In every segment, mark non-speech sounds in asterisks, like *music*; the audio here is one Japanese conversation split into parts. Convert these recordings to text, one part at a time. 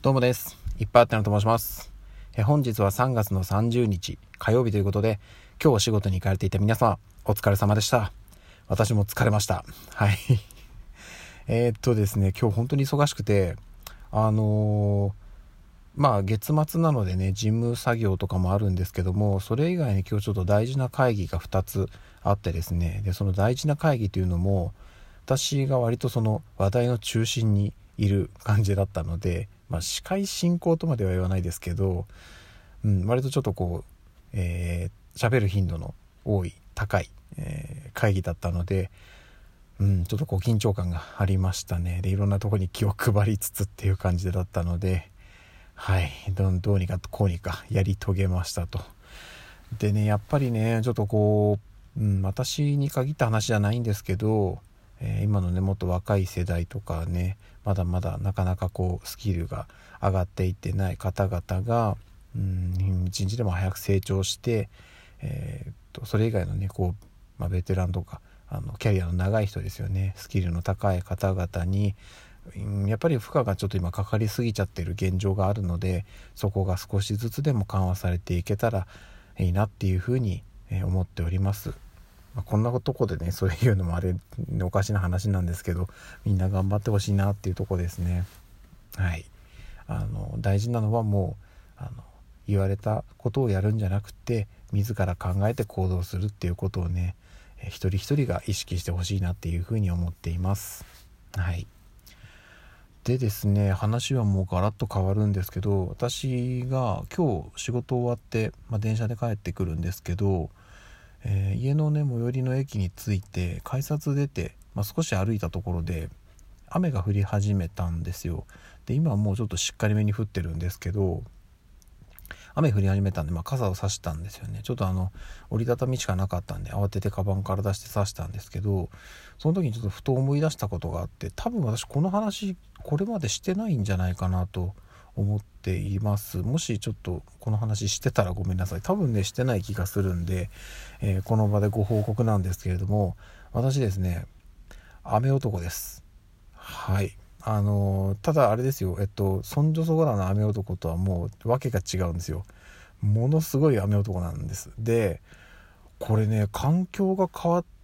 どうもです。いっぱいあってなと申します。え本日は3月の30日火曜日ということで、今日お仕事に行かれていた皆様、お疲れ様でした。私も疲れました。はい。*laughs* えっとですね、今日本当に忙しくて、あのーまあ月末なのでね、事務作業とかもあるんですけども、それ以外に今日ちょっと大事な会議が2つあってですね、で、その大事な会議というのも、私が割とその話題の中心にいる感じだったので、まあ、司会進行とまでは言わないですけど、うん、割とちょっとこう、えー、喋る頻度の多い高い、えー会議だったので、うん、ちょっとこう緊張感がありましたね。でいろんなとこに気を配りつつっていう感じだったのではいどどうにかこうにかやり遂げましたと。でねやっぱりねちょっとこう、うん、私に限った話じゃないんですけどえー今のねもっと若い世代とかねまだまだなかなかこうスキルが上がっていってない方々がうん一日でも早く成長して、えーっとそれ以外のねこう、まあ、ベテランとかあのキャリアの長い人ですよねスキルの高い方々にやっぱり負荷がちょっと今かかりすぎちゃってる現状があるのでそこが少しずつでも緩和されていけたらいいなっていうふうに思っております。まあ、こんなとこでねそれ言うのもあれおかしな話なんですけどみんな頑張ってほしいなっていうとこですね。はい。あの大事なのはもうあの言われたことをやるんじゃなくて自ら考えて行動するっていうことをね一人一人が意識してほしいなっていうふうに思っています。はい。でですね話はもうガラッと変わるんですけど私が今日仕事終わって、まあ、電車で帰ってくるんですけどえー家のね最寄りの駅に着いて改札出て、まあ、少し歩いたところで雨が降り始めたんですよ。で今はもうちょっとしっかりめに降ってるんですけど雨降り始めたんで、まあ、傘を差したんですよね。ちょっとあの折りたたみしかなかったんで慌ててカバンから出して差したんですけどその時にちょっとふと思い出したことがあって多分私この話これまでしてないんじゃないかなと思っています。もしちょっとこの話してたらごめんなさい。多分ねしてない気がするんで、えーこの場でご報告なんですけれども私ですね雨男です。はい。あのーただあれですよ。えっとそんじょそこらの雨男とはもう訳が違うんですよ。ものすごい雨男なんです。でこれね環境が変わって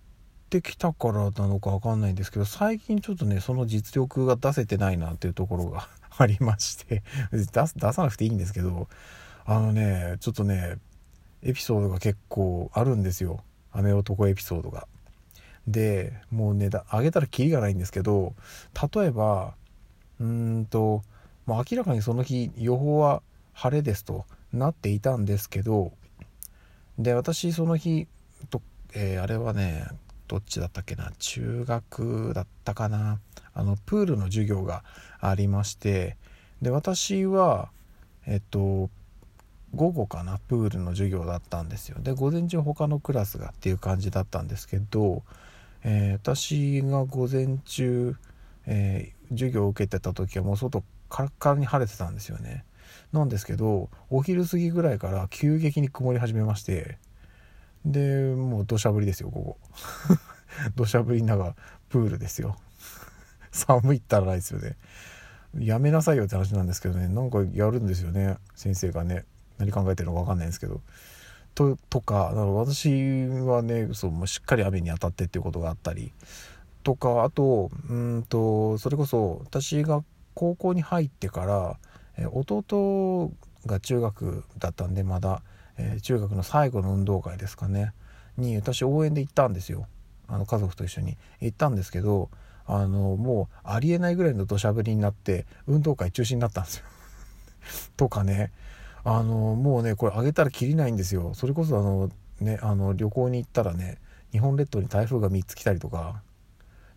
きたからなのかわかんないんですけど最近ちょっとねその実力が出せてないなっていうところが *laughs* ありまして出さなくていいんですけどあのねちょっとねエピソードが結構あるんですよ雨男エピソードが。でもうねだあげたらキリがないんですけど例えばうんと、まあ、明らかにその日予報は晴れですとなっていたんですけどで私その日と、えーあれはねどっちだったっけな？中学だったかな？あのプールの授業がありましてで私はえっと午後かな？プールの授業だったんですよ。で午前中他のクラスがっていう感じだったんですけど、えー私が午前中、えー授業を受けてた時はもう外カラッカラに晴れてたんですよね。なんですけどお昼過ぎぐらいから急激に曇り始めましてでもう土砂降りですよここ *laughs* 土砂降りながらプールですよ。*laughs* 寒いったらないで。すよねやめなさいよって話なんですけどね。なんかやるんですよね先生がね。何考えてるのか分かんないんですけど。ととかか私はねそうもうしっかり雨に当たってっていうことがあったり。とかあとうんとそれこそ私が高校に入ってからえ弟が中学だったんでまだ、えー中学の最後の運動会ですかね。に私応援で行ったんですよ。あの家族と一緒に。行ったんですけどあのもうありえないぐらいの土砂降りになって運動会中止になったんですよ。*laughs* とかね。あのもうねこれあげたらきりないんですよ。それこそあのねあの旅行に行ったらね日本列島に台風が3つ来たりとか。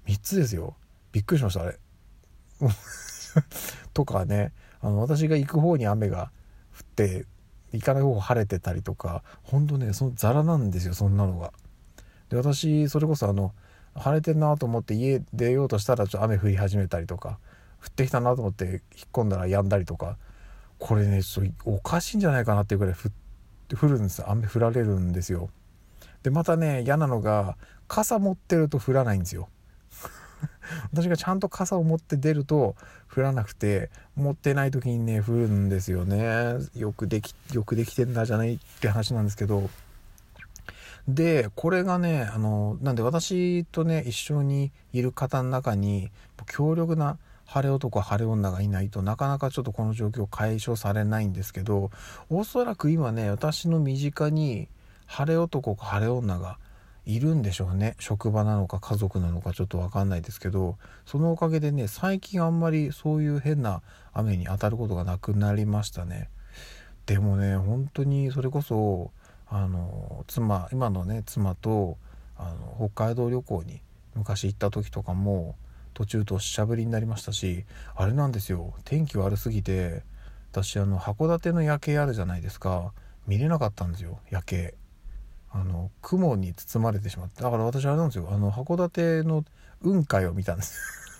3つですよ。びっくりしましたあれ。*laughs* とかね。あの私が行く方に雨が降って行かない方が晴れてたりとかほんとねそのザラなんですよそんなのが。で私それこそあの晴れてんなと思って家出ようとしたらちょっと雨降り始めたりとか降ってきたなと思って引っ込んだら止んだりとかこれねちょっとおかしいんじゃないかなっていうぐらい降降るんです雨降られるんですよ。でまたね嫌なのが傘持ってると降らないんですよ。*laughs* 私がちゃんと傘を持って出ると降らなくて持ってない時にね降るんですよね。よくできよくできてんだじゃないって話なんですけど。でこれがねあのなんで私とね一緒にいる方の中に強力な晴れ男晴れ女がいないとなかなかちょっとこの状況解消されないんですけどおそらく今ね私の身近に晴れ男か晴れ女がいるんでしょうね。職場なのか家族なのかちょっと分かんないですけどそのおかげでね最近あんまりそういう変な雨に当たることがなくなりましたね。でもね本当にそれこそあの妻今のね妻とあの北海道旅行に昔行った時とかも途中としゃぶりになりましたしあれなんですよ。天気悪すぎて私あの函館の夜景あるじゃないですか。見れなかったんですよ夜景。あの雲に包まれてしまってだから私あれなんですよ。あの函館の雲海を見たんです。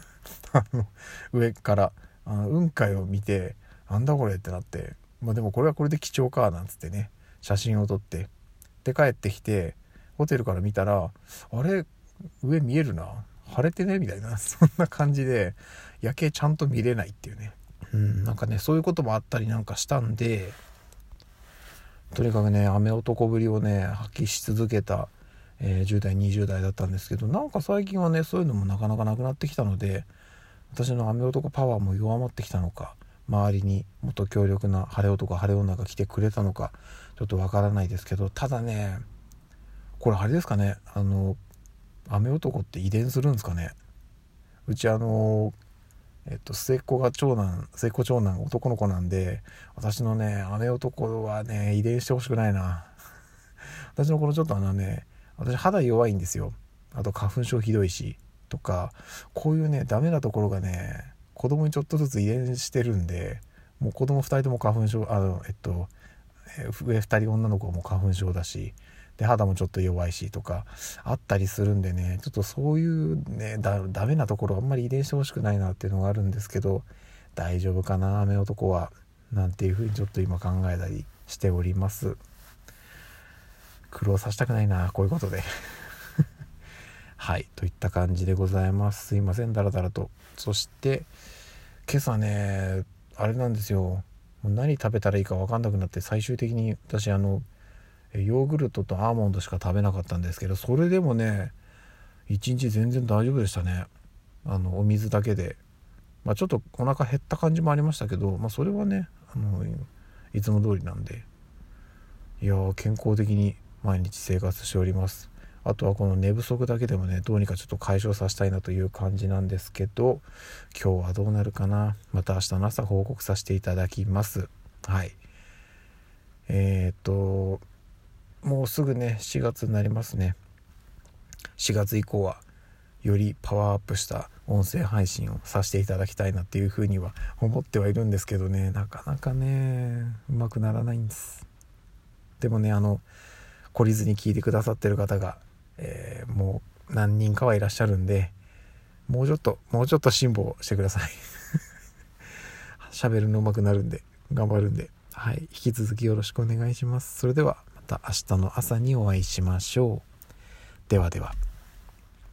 *laughs* あの上から。あの雲海を見てなんだこれってなって。まあでもこれはこれで貴重かなんつってね。写真を撮って。で帰ってきてホテルから見たらあれ上見えるな。晴れてね？みたいな。*laughs* そんな感じで夜景ちゃんと見れないっていうね。うんなんかねそういうこともあったりなんかしたんでとにかくね雨男ぶりをね発揮し続けた、えー、10代20代だったんですけどなんか最近はねそういうのもなかなかなくなってきたので私の雨男パワーも弱まってきたのか周りにもっと強力な晴れ男晴れ女が来てくれたのかちょっとわからないですけどただねこれあれですかねあの雨男って遺伝するんですかね？うちあのえっと末っ子が長男末っ子長男男の子なんで私のね雨男はね遺伝してほしくないな。*laughs* 私のこのちょっとあのね私肌弱いんですよ。あと花粉症ひどいしとかこういうねダメなところがね子供にちょっとずつ遺伝してるんでもう子供2人とも花粉症あのえっと上2人女の子も花粉症だしで肌もちょっと弱いしとかあったりするんでねちょっとそういうねだダメなところあんまり遺伝してほしくないなっていうのがあるんですけど大丈夫かな雨男はなんていうふうにちょっと今考えたりしております。苦労させたくないなこういうことで。*laughs* はいといった感じでございます。すいませんだらだらと。そして今朝ねあれなんですよ。何食べたらいいか分かんなくなって最終的に私あのヨーグルトとアーモンドしか食べなかったんですけどそれでもね一日全然大丈夫でしたね。あのお水だけで、まあ、ちょっとお腹減った感じもありましたけど、まあ、それはねあのいつも通りなんで。いや健康的に毎日生活しております。あとはこの寝不足だけでもねどうにかちょっと解消させたいなという感じなんですけど今日はどうなるかな。また明日の朝報告させていただきます。はい。えー、っともうすぐね4月になりますね。4月以降はよりパワーアップした音声配信をさせていただきたいなっていうふうには思ってはいるんですけどね。なかなかねうまくならないんです。でもねあの懲りずに聞いてくださってる方が、えー、もう何人かはいらっしゃるんでもうちょっともうちょっと辛抱してください。*laughs* 喋るの上手くなるんで頑張るんで。はい引き続きよろしくお願いします。それでは。た明日の朝にお会いしましょう。ではでは。